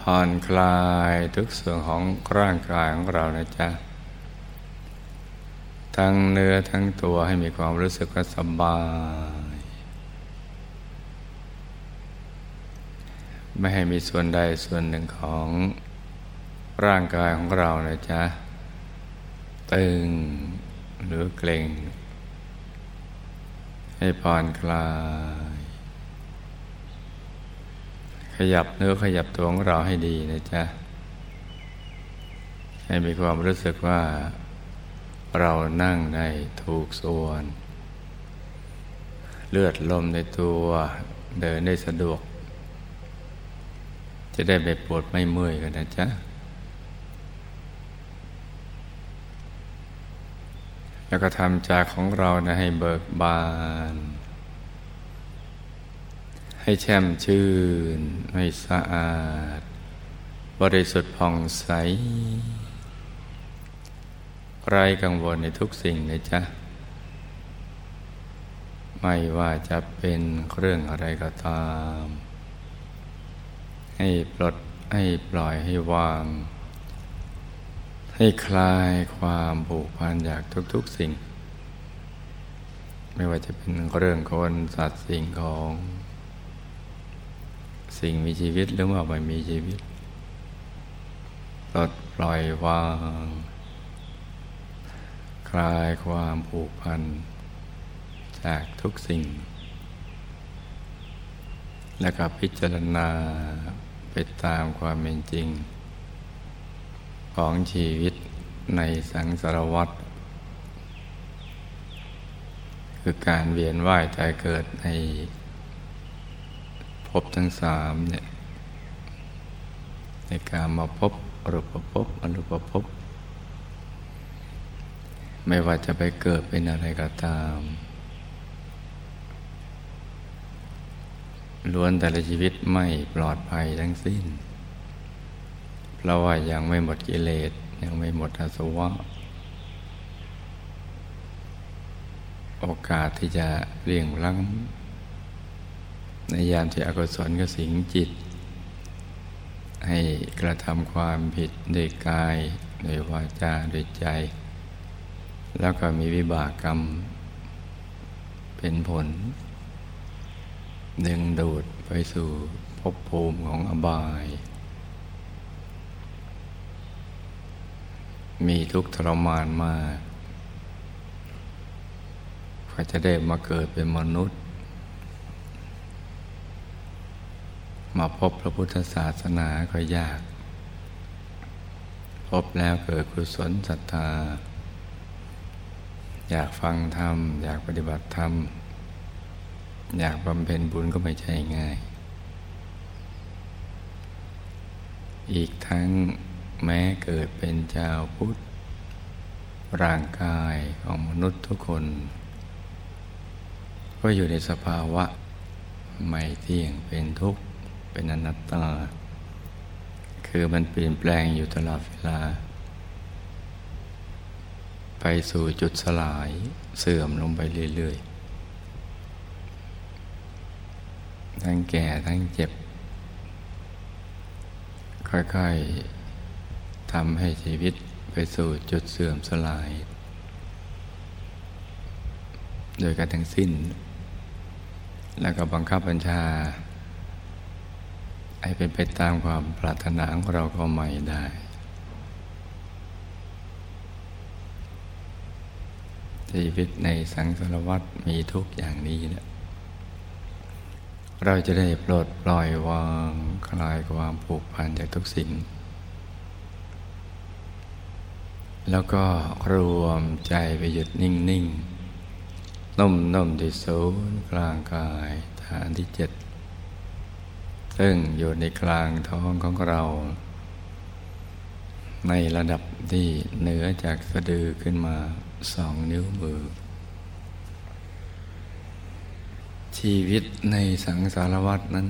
ผ่อนคลายทุกส่วนของร่างกายของเรานะจ๊ะ ทั้งเนื้อทั้งตัวให้มีความรู้สึกว่าสบาย ไม่ให้มีส่วนใดส่วนหนึ่งของร่างกายของเรานะจ๊ะ ตึงหรือเกร็งให้ผ่อนคลาย ยับเนื้อขยับตัวของเราให้ดีนะจ๊ะ ให้มีความรู้สึกว่า เรานั่งในถูกส่วน เลือดลมในตัวเดินได้สะดวก จะได้ไม่ปวดไม่เมื่อยกันนะจ๊ะแล้วก็ทำใจของเรานะให้เบิกบาน ให้แช่มชื่น ให้สะอาด บริสุทธิ์ผ่องใสไร้กังวลในทุกสิ่งเลยจ๊ะ ไม่ว่าจะเป็นเรื่องอะไรก็ตาม ให้ปลดให้ปล่อยให้วาง ให้คลายความผูกพันอยากทุกๆสิ่ง ไม่ว่าจะเป็นเรื่องคนสัตว์สิ่งของ สิ่งมีชีวิตหรือว่าไม่มีชีวิตปลดปล่อยวาง คลายความผูกพัน จากทุกสิ่ง และก็พิจารณาไปตามความเป็นจริง ของชีวิตในสังสารวัฏคือการเวียนว่ายตายเกิดใน ภพทั้งสามเนี่ยในการมาพบอรูปภพอรูปภพไม่ว่าจะไปเกิดเป็นอะไรก็ตามล้วนแต่ละชีวิตไม่ปลอดภัยทั้งสิ้น เพราะว่ายังไม่หมดกิเลสยังไม่หมดอาสวะ โอกาสที่จะเลี่ยงล้ำ ในยามที่อกุศลก็สิงจิต ให้กระทำความผิดโดยกายโดยวาจาโดยใจ แล้วก็มีวิบากกรรม เป็นผล ดึงดูดไปสู่ภพภูมิของอบาย มีทุกข์ทรมานมากก็จะได้มาเกิดเป็นมนุษย์ มาพบพระพุทธศาสนาก็ยาก พบแล้วเกิดกุศลศรัทธา อยากฟังธรรม อยากปฏิบัติธรรม อยากบำเพ็ญบุญก็ไม่ใช่ง่าย อีกทั้งแม้เกิดเป็นเจ้าพุทธ ร่างกายของมนุษย์ทุกคน ก็อยู่ในสภาวะ ไม่เที่ยงเป็นทุกข์ เป็นอนัตตา คือมันเปลี่ยนแปลงอยู่ตลอดเวลา ไปสู่จุดสลายเสื่อมลงไปเรื่อยๆ ทั้งแก่ทั้งเจ็บ ค่อยๆทำให้ชีวิตไปสู่จุดเสื่อมสลาย โดยการทั้งสิ้น แล้วก็บังคับบัญชา ให้เป็นไปตามความปรารถนาของเราก็ไม่ได้ ชีวิตในสังสารวัฏมีทุกอย่างนี้เนี่ยเราจะได้ปลดปล่อยวางคลายความผูกพันจากทุกสิ่ง แล้วก็รวมใจไปหยุดนิ่ง ๆ นุ่มๆที่ศูนย์กลางกายฐานที่เจ็ด ซึ่งอยู่ในกลางท้องของเรา ในระดับที่เหนือจากสะดือขึ้นมาสองนิ้วมือ ชีวิตในสังสารวัตนั้น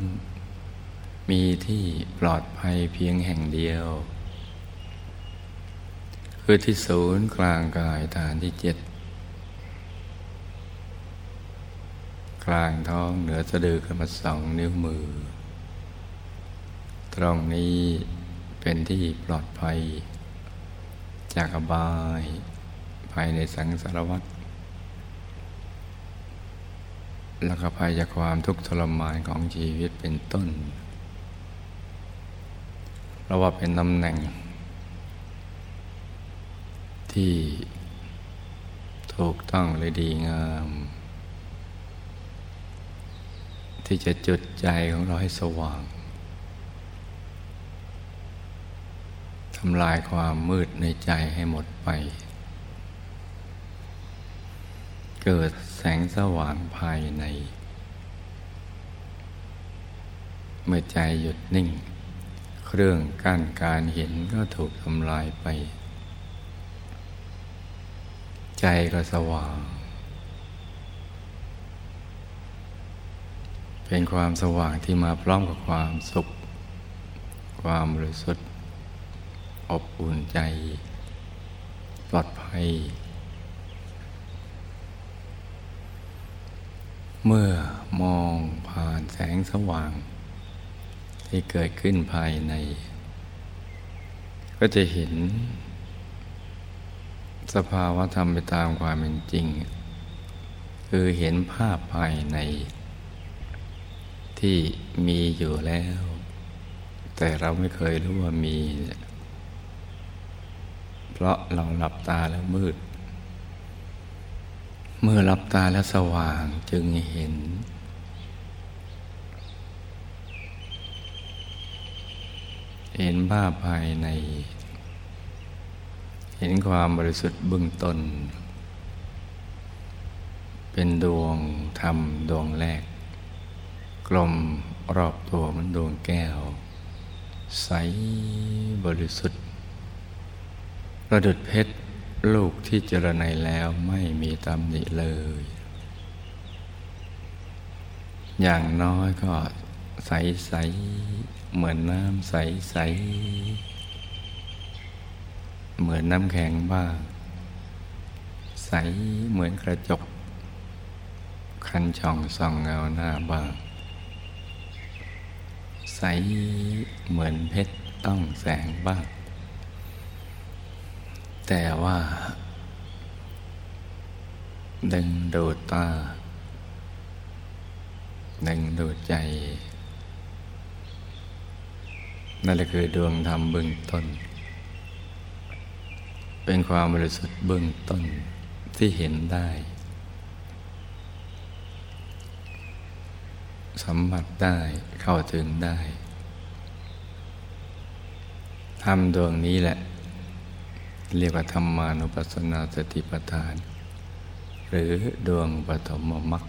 มีที่ปลอดภัยเพียงแห่งเดียว คือที่ศูนย์กลางกายฐานที่เจ็ดกลางท้องเหนือสะดือขึ้นมาสองนิ้วมือ ตรงนี้เป็นที่ปลอดภัย จากอบายภายในสังสารวัฏแล้วก็ภัยจากความทุกข์ทรมานของชีวิตเป็นต้นเราว่าเป็นตำแหน่ง ที่ถูกต้องเลยดีงาม ที่จะจุดใจของเราให้สว่าง ทำลายความมืดในใจให้หมดไป เกิดแสงสว่างภายใน เมื่อใจหยุดนิ่ง เครื่องกั้นการเห็นก็ถูกทำลายไป ใจก็สว่าง เป็นความสว่างที่มาพร้อมกับความสุข ความบริสุทธิ์ อบอุ่นใจ ปลอดภัย เมื่อมองผ่านแสงสว่าง ที่เกิดขึ้นภายใน ก็จะเห็น สภาวะธรรมไปตามความเป็นจริง คือเห็นภาพภายใน ที่มีอยู่แล้ว แต่เราไม่เคยรู้ว่ามีเพราะเราหลับตาแล้วมืด เมื่อหลับตาแล้วสว่างจึงเห็น เห็นภาพภายใน เห็นความบริสุทธิ์บึ้งต้น เป็นดวงธรรมดวงแรก กลมรอบตัวมันดวงแก้ว ใสบริสุทธิ์ ประดุดเพชรลูกที่เจรไนแล้วไม่มีตำหนิเลย อย่างน้อยก็ใสใสเหมือนน้ำใสใสเหมือนน้ำแข็งบ้าง ใสเหมือนกระจก คันช่องส่องเงาหน้าบ้าง ใสเหมือนเพชรต้องแสงบ้าง แต่ว่า ดึงดูดตา ดึงดูดใจ นั่นแหละคือดวงธรรมเบื้องต้น เป็นความบริสุทธิ์เบื้องต้นที่เห็นได้ สัมผัสได้เข้าถึงได้ทำดวงนี้แหละ เรียกว่าธรรมานุปัสสนาสติปัฏฐาน หรือดวงปฐมมรรค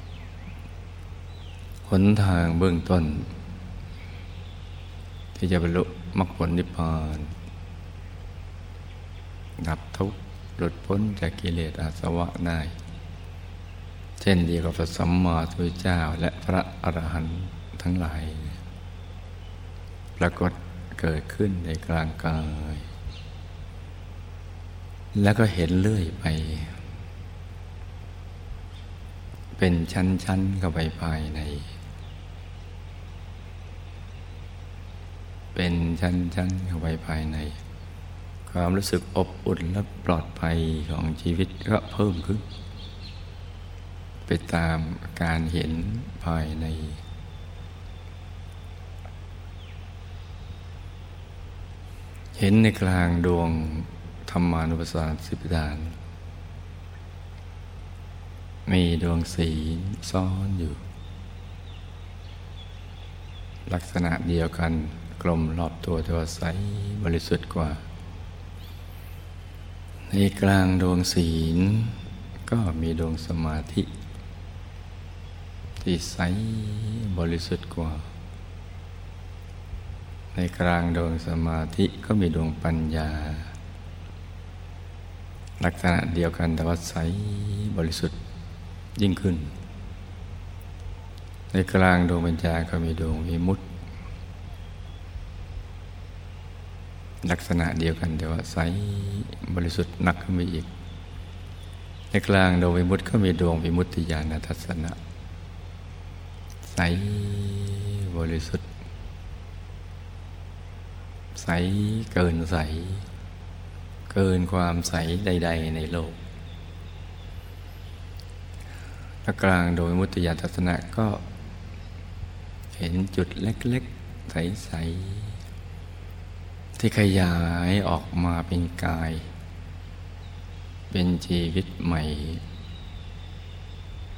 หนทางเบื้องต้น ที่จะบรรลุมรรคผลนิพพานดับทุกข์หลุดพ้นจากกิเลสอาสวะได้ เช่นเดียวกับพระสัมมาสัมพุทธเจ้าและพระอรหันต์ทั้งหลาย ปรากฏเกิดขึ้นในกลางกาย แล้วก็เห็นเลื่อยไป เป็นชั้นๆเข้าไปภายใน เป็นชั้นๆเข้าไปภายใน ความรู้สึกอบอุ่นและปลอดภัยของชีวิตก็เพิ่มขึ้น ไปตามการเห็นภายในเห็นในกลางดวง ธรรมานุปัสสนาสิบดาน มีดวงสีซ้อนอยู่ ลักษณะเดียวกันกลมรอบตัวตัวใสบริสุทธิ์กว่า ในกลางดวงศีลก็มีดวงสมาธิ ที่ใสบริสุทธิ์กว่า ในกลางดวงสมาธิก็มีดวงปัญญา ลักษณะเดียวกันแต่ว่าใสบริสุทธิ์ยิ่งขึ้น ในกลางดวงปัญญาก็มีดวงวิมุตติลักษณะเดียวกันแต่ว่าใสบริสุทธิ์หนักขึ้นไปอีก ในกลางดวงวิมุตติก็มีดวงวิมุตติญาณทัศนะ ใสบริสุทธิ์ ใสเกินใส เกินความใสใด ๆ ในโลกถ้ากลางโดยมุติยาทัศนะก็ เห็นจุดเล็ก ๆ ใส ๆ ที่ขยายออกมาเป็นกาย เป็นชีวิตใหม่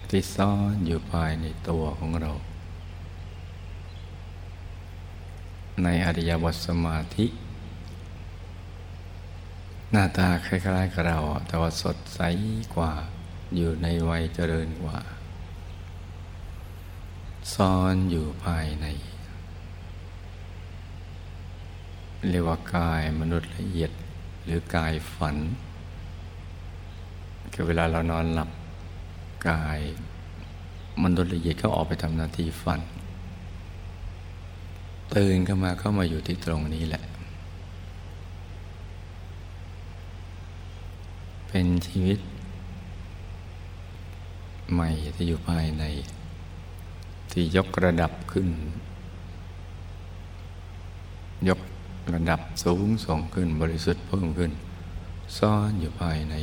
ที่ซ่อนอยู่ภายในตัวของเรา ในอริยบทสมาธิ หน้าตาคล้ายๆกับเรา แต่ว่าสดใสกว่าอยู่ในวัยเจริญกว่า ซ่อนอยู่ภายใน เรียกว่ากายมนุษย์ละเอียดหรือกายฝัน คือเวลาเรานอนหลับกายมนุษย์ละเอียดก็ออกไปทำหน้าที่ฝัน ตื่นขึ้นมาเข้ามาอยู่ที่ตรงนี้แหละ เป็นชีวิต ใหม่ที่อยู่ภายใน ที่ยกระดับขึ้น ยกระดับสูงส่งขึ้นบริสุทธิ์เพิ่มขึ้น ซ่อนอยู่ภายใน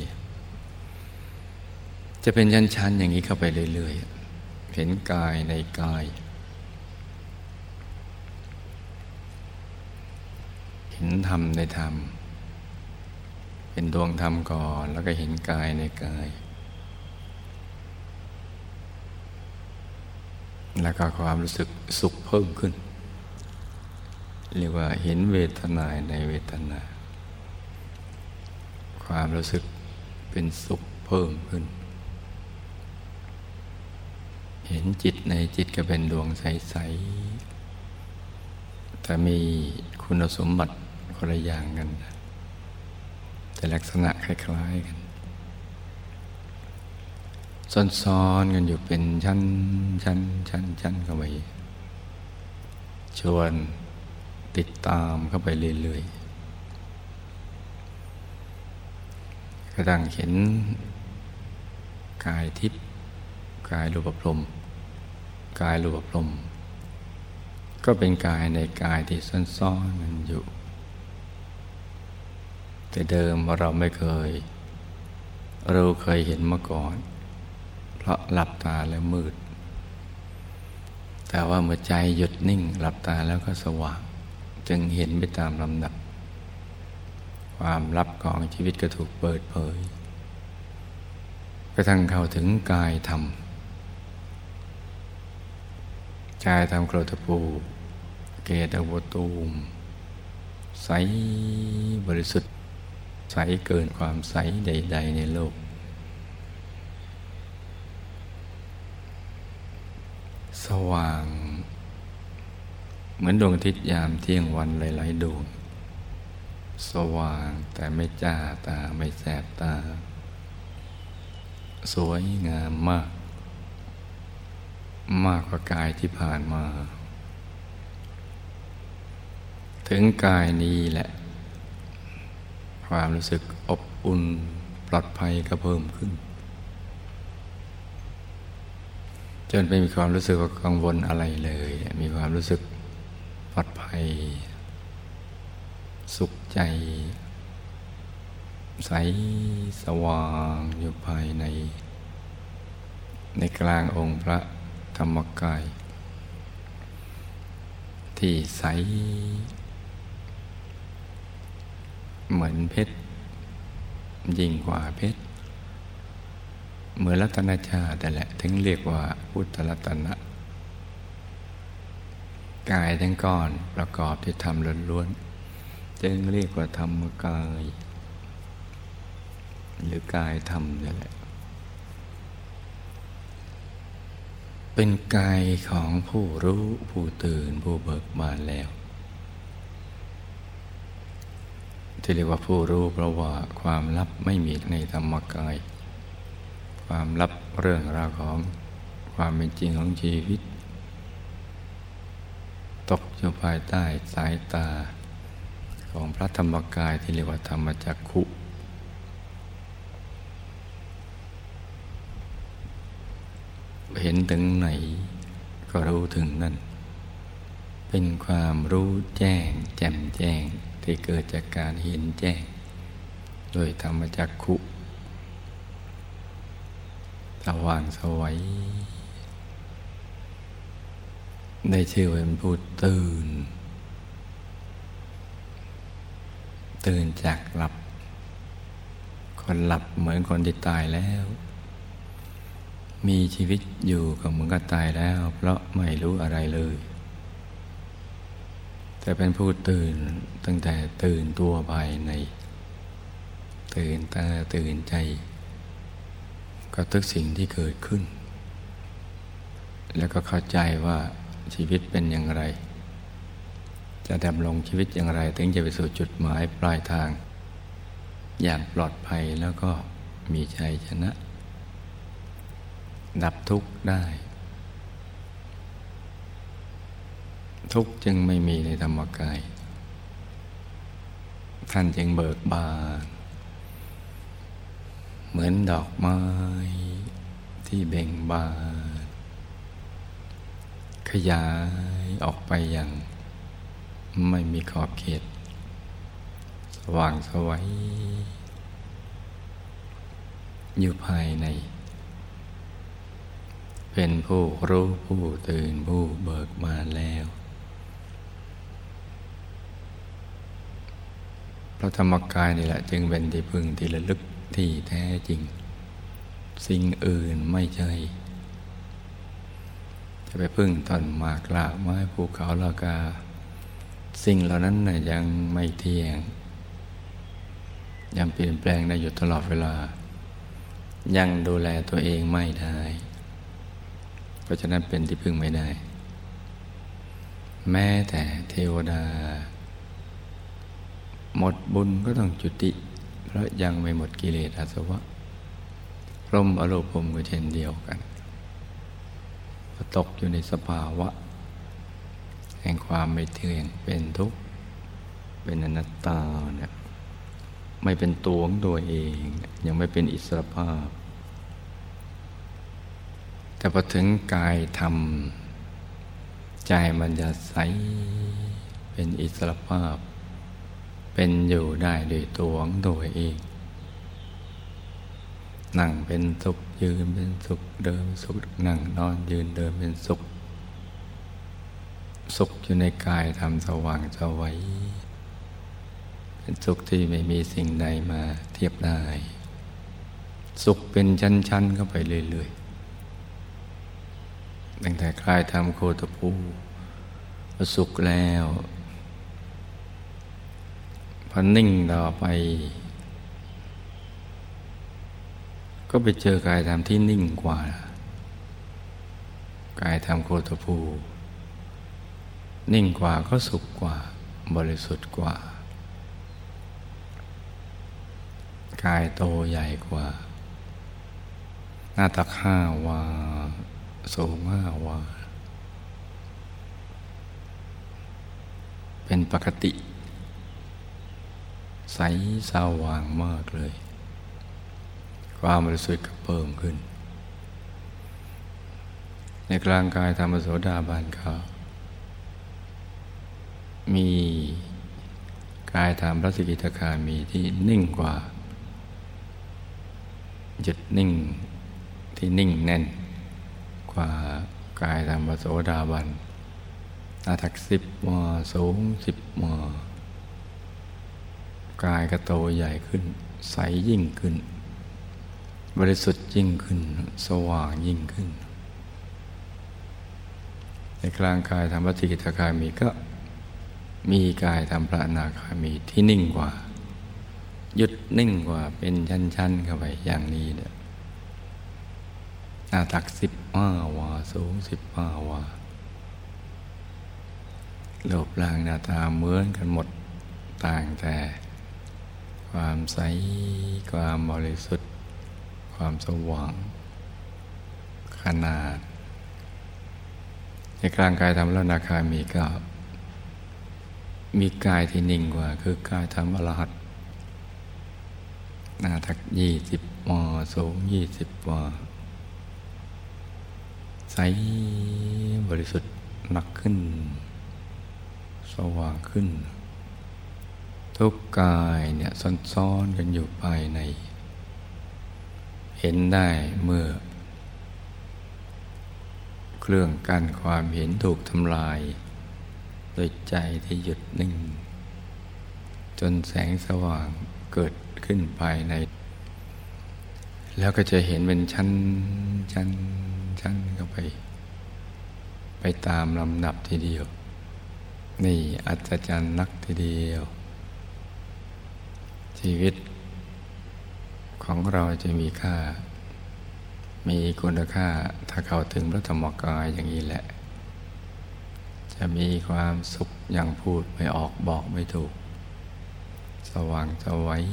จะเป็นชั้นๆอย่างนี้เข้าไปเรื่อยๆ เห็นกายในกาย เห็นธรรมในธรรม เป็นดวงธรรมก่อนแล้วก็เห็นกายในกาย แล้วก็ความรู้สึกสุขเพิ่มขึ้น เรียกว่าเห็นเวทนาในเวทนา ความรู้สึกเป็นสุขเพิ่มขึ้น เห็นจิตในจิตก็เป็นดวงใส ๆ แต่มีคุณสมบัติคนละอย่างกัน แต่ลักษณะคล้ายๆกันซ้อนๆกันอยู่เป็นชั้นชั้นชั้นชั้นเข้าไปชวนติดตามเข้าไปเรื่อยๆกระทั่งเห็น กายทิพย์กายรูปพรมกายรูปพรมก็เป็นกายในกายที่ซ่อนๆกันอยู่ แต่เดิมเราไม่เคย เราเคยเห็นมาก่อน เพราะหลับตาแล้วมืด แต่ว่าเมื่อใจหยุดนิ่ง หลับตาแล้วก็สว่าง จึงเห็นไปตามลำดับ ความลับของชีวิตก็ถูกเปิดเผยกระทั่งเข้าถึงกายธรรมกายธรรมโกรธปูเกตวตูมใสบริสุทธิ์ ใสเกินความใสใด ๆ ในโลก สว่าง เหมือนดวงอาทิตย์ยามเที่ยงวันหลายๆดวง สว่างแต่ไม่จ้าตาไม่แสบตา สวยงามมาก มากกว่ากายที่ผ่านมา ถึงกายนี้แหละ ความรู้สึกอบอุ่นปลอดภัยก็เพิ่มขึ้น จนไม่มีความรู้สึกว่ากังวลอะไรเลย มีความรู้สึกปลอดภัย สุขใจ ใสสว่างอยู่ภายใน ในกลางองค์พระธรรมกาย ที่ใส เหมือนเพชร ยิ่งกว่าเพชร เหมือนรัตนชาแต่แหละ ถึงเรียกว่าพุทธรัตนะกายทั้งก้อนประกอบที่ทำล้วนๆจึงเรียกว่าธรรมกาย หรือกายธรรมนี่แหละ เป็นกายของผู้รู้ผู้ตื่นผู้เบิกบานแล้ว ที่เรียกว่าผู้รู้เพราะว่าความลับไม่มีในธรรมกาย ความลับเรื่องราวของความเป็นจริงของชีวิต ตกอยู่ภายใต้สายตาของพระธรรมกายที่เรียกว่าธรรมจักขุเห็นถึงไหนก็รู้ถึงนั่น เป็นความรู้แจ้ง แจ่มแจ้ง ที่เกิดจากการเห็นแจ้ง โดยธรรมจักขุสว่างสวัยได้ชื่อเป็นผู้ตื่น ตื่นจากหลับ คนหลับเหมือนคนที่ตายแล้ว มีชีวิตอยู่ก็เหมือนกับตายแล้ว เพราะไม่รู้อะไรเลย แต่เป็นผู้ตื่นตั้งแต่ตื่นตัวภายใน ตื่นตาตื่นใจ กับทุกสิ่งที่เกิดขึ้น แล้วก็เข้าใจว่าชีวิตเป็นอย่างไร จะดำรงชีวิตอย่างไร ถึงจะไปสู่จุดหมายปลายทาง อย่างปลอดภัยแล้วก็มีชัยชนะ ดับทุกข์ได้ ทุกข์จึงไม่มีในธรรมกาย ท่านจึงเบิกบาน เหมือนดอกไม้ที่เบ่งบาน ขยายออกไปอย่างไม่มีขอบเขต สว่างสวัยอยู่ภายใน เป็นผู้รู้ผู้ตื่นผู้เบิกบานแล้ว พระธรรมกายนี่แหละ จึงเป็นที่พึ่งที่ระลึกที่แท้จริง สิ่งอื่นไม่ใช่ จะไปพึ่งต้นหมากลากไม้ภูเขาลากา สิ่งเหล่านั้นนะยังไม่เที่ยง ยังเปลี่ยนแปลงได้อยู่ตลอดเวลา ยังดูแลตัวเองไม่ได้ เพราะฉะนั้นเป็นที่พึ่งไม่ได้ แม้แต่เทวดา หมดบุญก็ต้องจุติ เพราะยังไม่หมดกิเลสอาสวะรมอรูปพรมก็เช่นเดียวกันตกอยู่ในสภาวะ แห่งความไม่เที่ยงเป็นทุกข์ เป็นอนัตตาเนี่ยไม่เป็นตัวของตัวเอง ยังไม่เป็นอิสรภาพ แต่พอถึงกายธรรม ใจมันจะใสเป็นอิสระภาพ เป็นอยู่ได้โดยตัวของตัวเอง นั่งเป็นสุขยืนเป็นสุขเดินสุขนั่งนอนยืนเดินเป็นสุข สุขอยู่ในกายทำสว่างสวัยเป็นสุขที่ไม่มีสิ่งใดมาเทียบได้ สุขเป็นชั้นๆเข้าไปเรื่อยตั้งแต่คลายทำโคตภูสุขแล้ว พอนิ่งต่อไป ก็ไปเจอกายธรรมที่นิ่งกว่า กายธรรมโคตภูนิ่งกว่าก็สุขกว่า บริสุทธิ์กว่า กายโตใหญ่กว่า หน้าตักห้าวา สูงห้าวา เป็นปกติ ใสสว่างมากเลย ความบริสุทธิ์ก็เพิ่มขึ้น ในกลางกายธรรมโสดาบานเขามีกายธรรมพระสิกิตาคามีที่นิ่งกว่าหยุดนิ่งที่นิ่งแน่น กว่ากายธรรมโสดาบันอาทักสิบมอสูงสิบมอ กายก็โตใหญ่ขึ้น ใสยิ่งขึ้น บริสุทธิ์ยิ่งขึ้น สว่างยิ่งขึ้น ในกลางกายธรรมปฏิกิตาคามีก็มีกายธรรมพระนาคามีที่นิ่งกว่า หยุดนิ่งกว่าเป็นชั้นๆเข้าไปอย่างนี้เนี่ยหน้าตักสิบห้าวาสูงสิบห้าวาโลบลางหน้าตาเหมือนกันหมดต่างแต่ ความใส ความบริสุทธิ์ ความสว่าง ขนาด ในกลางกายทำแล้วนาคามีก็ มีกายที่นิ่งกว่า คือกายทำอรหัตหน้าทักยี่สิบวาสูงยี่สิบวาใสบริสุทธิ์หนักขึ้น สว่างขึ้น ทุกกายเนี่ยซ้อนๆกันอยู่ภายใน เห็นได้เมื่อ เครื่องกั้นความเห็นถูกทำลาย โดยใจที่หยุดนิ่ง จนแสงสว่างเกิดขึ้นภายใน แล้วก็จะเห็นเป็นชั้นชั้นชั้นเข้าไป ไปตามลำดับทีเดียว นี่อัศจรรย์นักทีเดียว ชีวิตของเราจะมีค่า มีคุณค่าถ้าเข้าถึงพระธรรมกายอย่างนี้แหละ จะมีความสุขอย่างพูดไม่ออกบอกไม่ถูก สว่างสวัย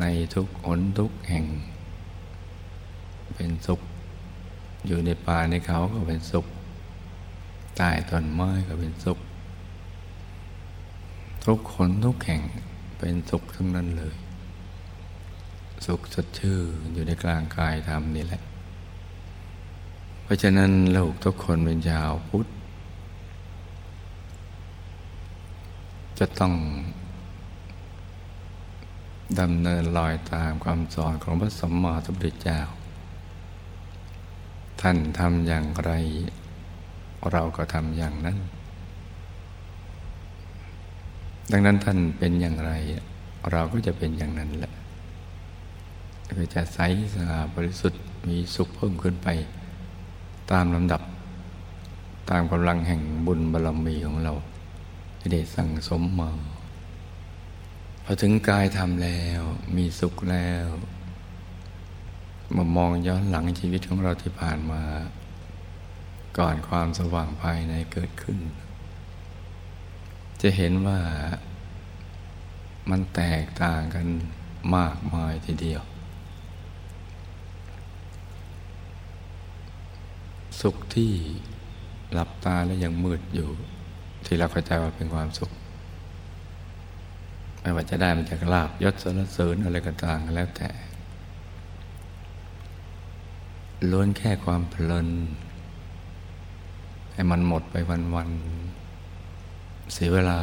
ในทุกหนทุกแห่ง เป็นสุข อยู่ในป่าในเขาก็เป็นสุขใต้ต้นไม้ก็เป็นสุข ทุกคนทุกแห่ง เป็นสุขทั้งนั้นเลย สุขสดชื่นอยู่ในกลางกายธรรมนี่แหละ เพราะฉะนั้นลูกทุกคนเป็นชาวพุทธ จะต้องดำเนินลอยตามความสอนของพระสัมมาสัมพุทธเจ้า ท่านทำอย่างไร เราก็ทำอย่างนั้น ดังนั้นท่านเป็นอย่างไร เราก็จะเป็นอย่างนั้นแหละก็จะใสสะอาดบริสุทธิ์มีสุขเพิ่มขึ้นไป ตามลำดับ ตามกำลังแห่งบุญบารมีของเรา ที่ได้สั่งสมมาพอถึงกายทำแล้วมีสุขแล้วมามองย้อนหลังชีวิตของเราที่ผ่านมา ก่อนความสว่างภายในเกิดขึ้น จะเห็นว่ามันแตกต่างกันมากมายทีเดียว สุขที่หลับตาแล้วยังมืดอยู่ ที่เราเข้าใจว่าเป็นความสุข ไม่ว่าจะได้มาจากลาบยศสรรเสริญอะไรก็ต่ามแล้วแต่ล้วนแค่ความเพลิน ให้มันหมดไปวันๆ เสียเวลา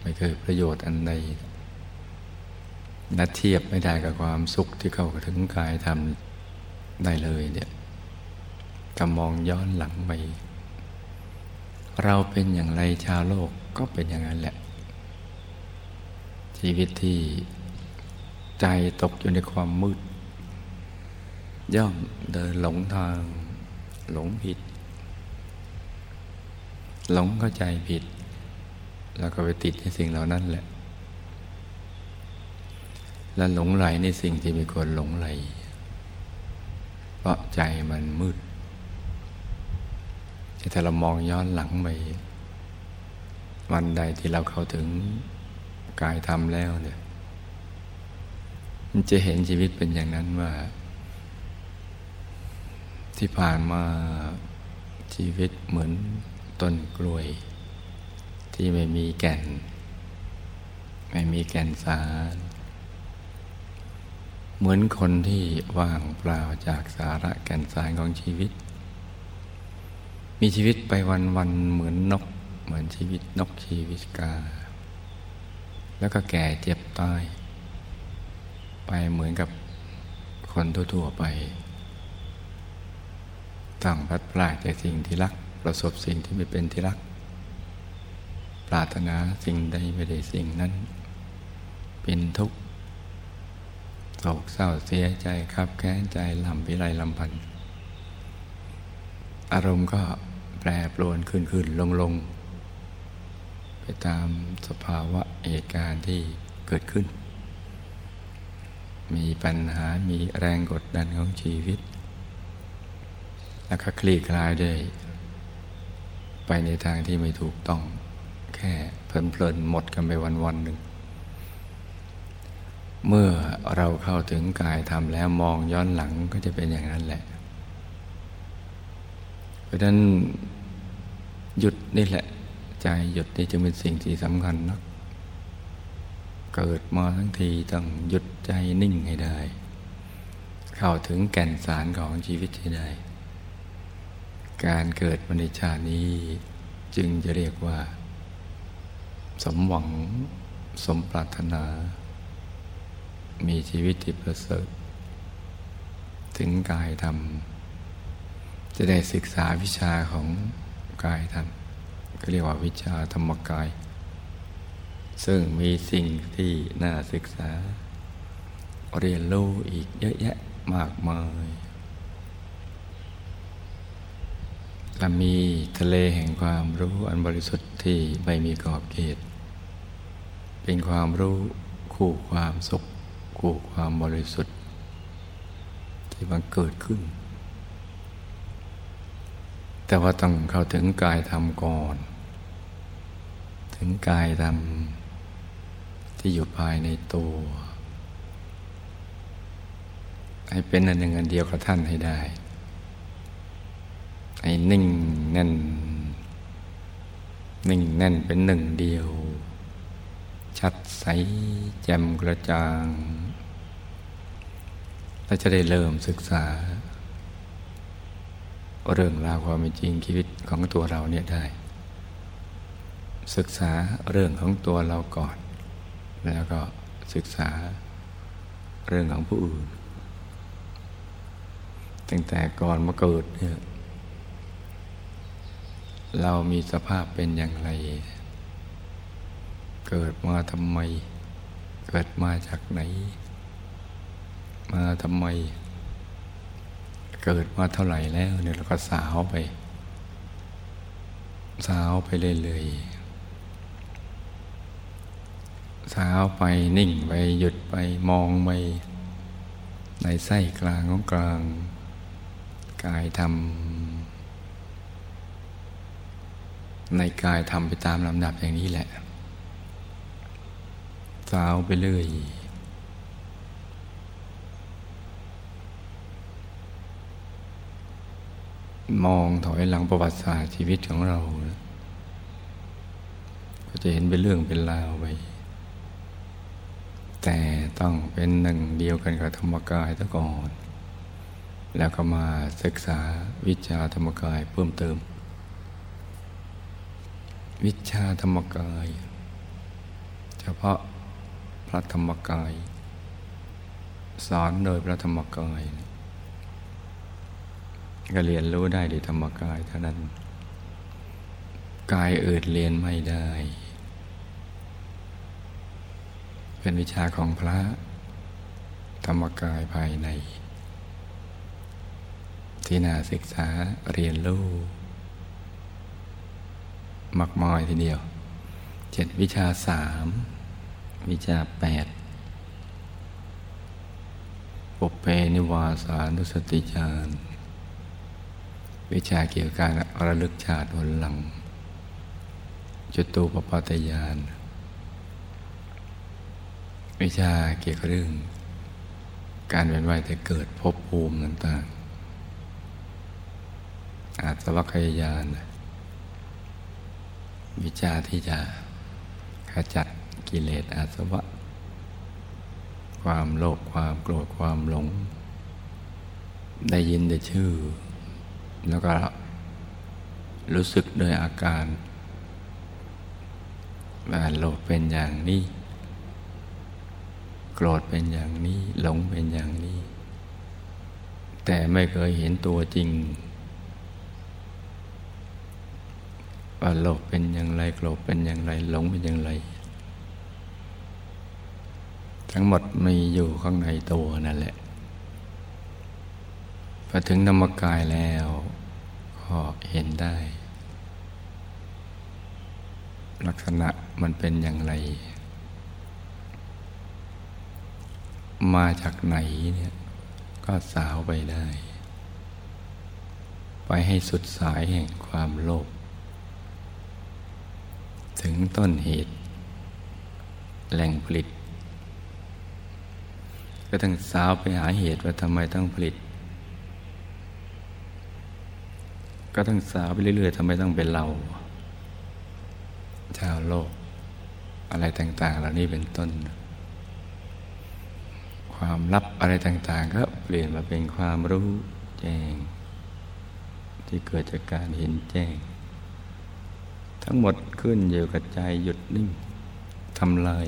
ไม่เคยประโยชน์อันใดนัดเทียบไม่ได้กับความสุขที่เข้าถึงกายทำได้เลยเนี่ยถ้ามองย้อนหลังไปเราเป็นอย่างไรชาวโลกก็เป็นอย่างนั้นแหละ ชีวิตที่ใจตกอยู่ในความมืด ย่อมเดินหลงทาง หลงผิด หลงเข้าใจผิด แล้วก็ไปติดในสิ่งเหล่านั้นแหละ และหลงไหลในสิ่งที่ไม่ควรหลงไหล เพราะใจมันมืดถ้าเรามองย้อนหลังไปวันใดที่เราเข้าถึงกายทำแล้วเนี่ยมันจะเห็นชีวิตเป็นอย่างนั้นว่า ที่ผ่านมาชีวิตเหมือน ต้นกล้วย ที่ไม่มีแก่น ไม่มีแก่นสาร เหมือนคนที่ว่างเปล่าจากสาระแก่นสารของชีวิต มีชีวิตไปวันๆเหมือนนก เหมือนชีวิตนกชีวิตกา แล้วก็แก่เจ็บตาย ไปเหมือนกับคนทั่วๆไปต้องพัดพลาดจากสิ่งที่รัก ประสบสิ่งที่ไม่เป็นที่รัก ปรารถนาสิ่งใดไม่ได้สิ่งนั้น เป็นทุกข์โศกเศร้าเสียใจครับแค้นใจลำพิไรลำพัน อารมณ์ก็แปรปรวนขึ้นขึ้นลงลงตามสภาวะเหตุการณ์ที่เกิดขึ้น มีปัญหามีแรงกดดันของชีวิต แล้วก็คลี่คลายได้ ไปในทางที่ไม่ถูกต้อง แค่เพลินๆหมดกันไปวันวันหนึ่ง เมื่อเราเข้าถึงกายธรรมแล้วมองย้อนหลังก็จะเป็นอย่างนั้นแหละ เพราะฉะนั้นหยุดนี่แหละ ใจหยุดนี่จึงเป็นสิ่งที่สำคัญนัก เกิดมาทั้งทีต้องหยุดใจนิ่งให้ได้ เข้าถึงแก่นสารของชีวิตให้ได้ การเกิดมาในชาตินี้ จึงจะเรียกว่า สมหวังสมปรารถนา มีชีวิตที่ประเสริฐ ถึงกายธรรม จะได้ศึกษาวิชาของกายธรรม ก็เรียกว่าวิชาธรรมกาย ซึ่งมีสิ่งที่น่าศึกษา เรียนรู้อีกเยอะแยะมากมาย และมีทะเลแห่งความรู้อันบริสุทธิ์ที่ไม่มีขอบเขต เป็นความรู้คู่ความสุขคู่ความบริสุทธิ์ ที่มันเกิดขึ้น แต่ว่าต้องเข้าถึงกายธรรมก่อน ถึงกายธรรมที่อยู่ภายในตัว ให้เป็นอันหนึ่งอันเดียวกับท่านให้ได้ ให้นิ่งแน่น นิ่งแน่นเป็นหนึ่งเดียว ชัดใสแจ่มกระจ่างเราจะได้เริ่มศึกษา เรื่องราวความเป็นจริงชีวิตของตัวเราเนี่ยได้ ศึกษาเรื่องของตัวเราก่อน แล้วก็ศึกษาเรื่องของผู้อื่นตั้งแต่ก่อนมาเกิดเนี่ย เรามีสภาพเป็นอย่างไร เกิดมาทำไม เกิดมาจากไหน มาทำไม เกิดมาเท่าไหร่แล้วเนี่ยเราก็สาวไป สาวไปเรื่อยๆสาวไปนิ่งไปหยุดไปมองไปในไส้กลางของกลาง กายทำ ในกายทำไปตามลำดับอย่างนี้แหละสาวไปเรื่อยมองถอยหลังประวัติศาสตร์ชีวิตของเรา ก็จะเห็นเป็นเรื่องเป็นราวไป แต่ต้องเป็นหนึ่งเดียวกันกับธรรมกายตะก่อน แล้วก็มาศึกษาวิชาธรรมกายเพิ่มเติม วิชาธรรมกาย เฉพาะพระธรรมกาย สอนโดยพระธรรมกายก็เรียนรู้ได้ด้วยธรรมกายเท่านั้น กายอื่นเรียนไม่ได้ เป็นวิชาของพระธรรมกายภายใน ที่น่าศึกษาเรียนรู้ มักมอยทีเดียวเจ็ดวิชาสามวิชาแปดปุเพนิวาสานุสติญาณวิชาเกี่ยวกับการระลึกชาติวนหลัง จุตูปปัตยาน วิชาเกี่ยวกับเรื่อง การเวียนว่ายแต่เกิดพบภูมิต่างๆอาสวัคยายาน วิชาที่จะขจัดกิเลสอาสวะ ความโลภความโกรธความหลง ได้ยินได้ชื่อ แล้วก็รู้สึกโดยอาการว่าโลภเป็นอย่างนี้ โกรธเป็นอย่างนี้ หลงเป็นอย่างนี้ แต่ไม่เคยเห็นตัวจริง ว่าโลภเป็นอย่างไรโกรธเป็นอย่างไรหลงเป็นอย่างไร ทั้งหมดมีอยู่ข้างในตัวนั่นแหละพอถึงนามกายแล้ว ก็เห็นได้ ลักษณะมันเป็นอย่างไร มาจากไหนเนี่ยก็สาวไปได้ ไปให้สุดสายแห่งความโลภ ถึงต้นเหตุ แหล่งผลิต ก็ต้องสาวไปหาเหตุว่าทำไมต้องผลิต ก็ต้องสาวไปเรื่อยๆทำไมต้องเป็นเรา ชาวโลก อะไรต่าง ๆ เหล่านี้เป็นต้น ความลับอะไรต่าง ๆ ก็เปลี่ยนมาเป็นความรู้แจ้ง ที่เกิดจากการเห็นแจ้ง ทั้งหมดขึ้นอยู่กับใจหยุดนิ่งทำลาย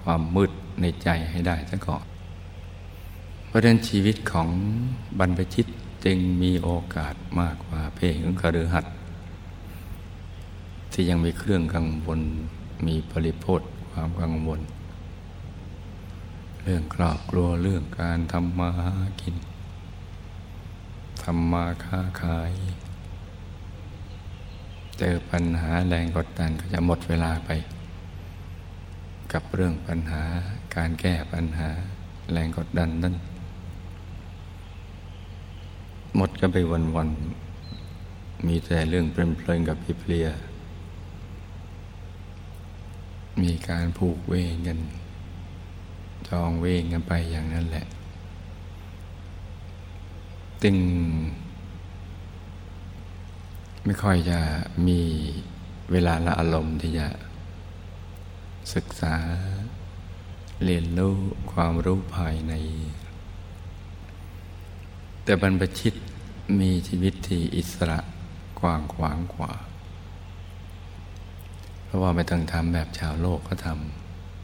ความมืดในใจให้ได้ซะก่อนเพราะนั้นชีวิตของบรรพชิตจึงมีโอกาสมากกว่าเพลงของคฤหัสถ์ที่ยังมีเครื่องกังวลมีปริโภทความกังวล เรื่องครอบครัวเรื่องการทำมาหากินทำมาค้าขาย เจอปัญหาแรงกดดันก็จะหมดเวลาไป กับเรื่องปัญหาการแก้ปัญหาแรงกดดันนั้น หมดก็ไปวันๆ มีแต่เรื่องเพลินๆกับพิเพลีย มีการผูกเวงกัน จองเวงกันไปอย่างนั้นแหละ ตึง ไม่ค่อยจะมีเวลาละอารมณ์ที่จะ ศึกษา เรียนรู้ความรู้ภายใน แต่บรรพชิตมีชีวิตที่อิสระกว้างขวางกว่า เพราะว่าไม่ต้องทำแบบชาวโลกก็ท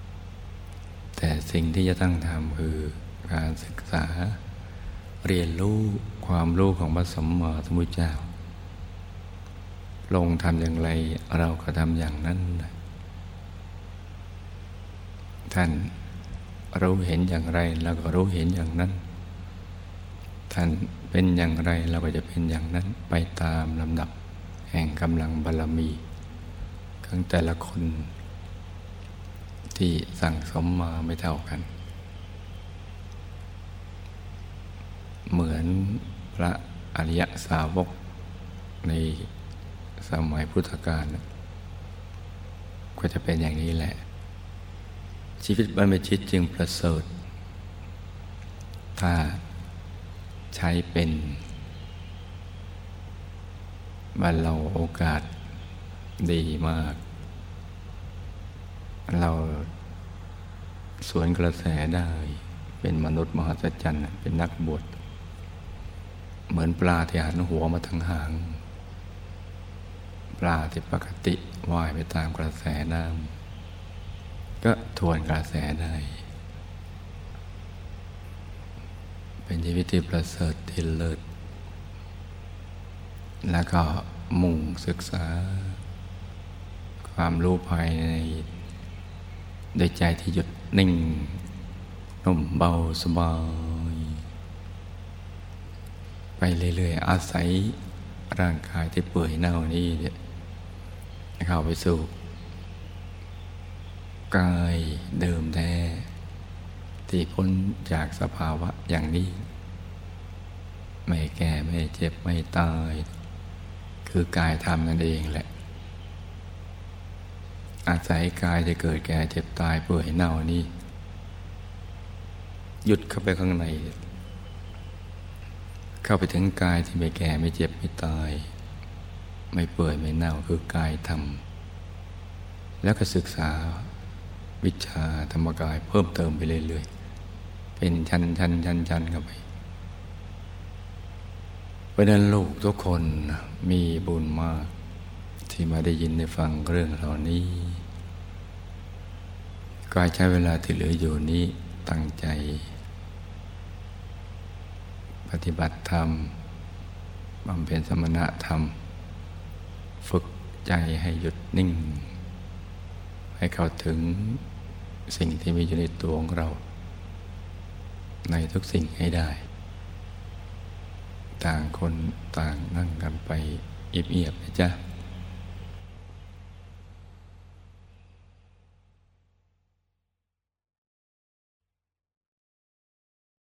ำแต่สิ่งที่จะต้องทำคือการศึกษา เรียนรู้ความรู้ของพระสมมาสมุทเจ้า ลงทำอย่างไร เราก็ทำอย่างนั้น ท่านรู้เห็นอย่างไรเราก็รู้เห็นอย่างนั้น ท่านเป็นอย่างไรเราก็จะเป็นอย่างนั้นไปตามลำดับแห่งกำลังบารรมีของแต่ละคน ที่สั่งสมมาไม่เท่ากัน เหมือนพระอริยสาวกใน สมัยพุทธกาลก็จะเป็นอย่างนี้แหละ ชีวิตบรรพชิตจึงประเสริฐ ถ้าใช้เป็นบ้านเราโอกาสดีมาก เราสวนกระแสได้ เป็นมนุษย์มหัศจรรย์เป็นนักบวชเหมือนปลาที่หันหัวมาทางหาง ปลาที่ปกติว่ายไปตามกระแสน้ำก็ทวนกระแสได้ เป็นชีวิตที่ประเสริฐที่เลิศแล้วก็มุ่งศึกษา ความรู้ภายในโดยใจที่หยุดนิ่งนุ่มเบาสบาย ไปเรื่อยๆ อาศัยร่างกายที่เปื่อยเน่านี้เนี่ย เข้าไปสู่ กายเดิมแท้ ที่พ้นจากสภาวะอย่างนี้ ไม่แก่ไม่เจ็บไม่ตาย คือกายทำนั่นเองแหละ อาศัยกายจะเกิดแก่เจ็บตายเปื่อยเน่านี่หยุดเข้าไปข้างใน เข้าไปถึงกายที่ไม่แก่ไม่เจ็บไม่ตาย ไม่เปื่อยไม่เน่าคือกายทำแล้วก็ศึกษาวิชาธรรมกายเพิ่มเติมไปเรื่อยๆ เป็นชั้นชั้นชั้นชั้นเข้าไปเพราะนั้นลูกทุกคนมีบุญมาก ที่มาได้ยินได้ฟังเรื่องเหล่านี้ก็ใช้เวลาที่เหลืออยู่นี้ตั้งใจ ปฏิบัติธรรมบำเพ็ญสมณะธรรม ฝึกใจให้หยุดนิ่ง ให้เข้าถึงสิ่งที่มีอยู่ในตัวของเรา ในทุกสิ่งให้ได้ ต่างคนต่างนั่งกันไปเอียบๆนะจ๊ะ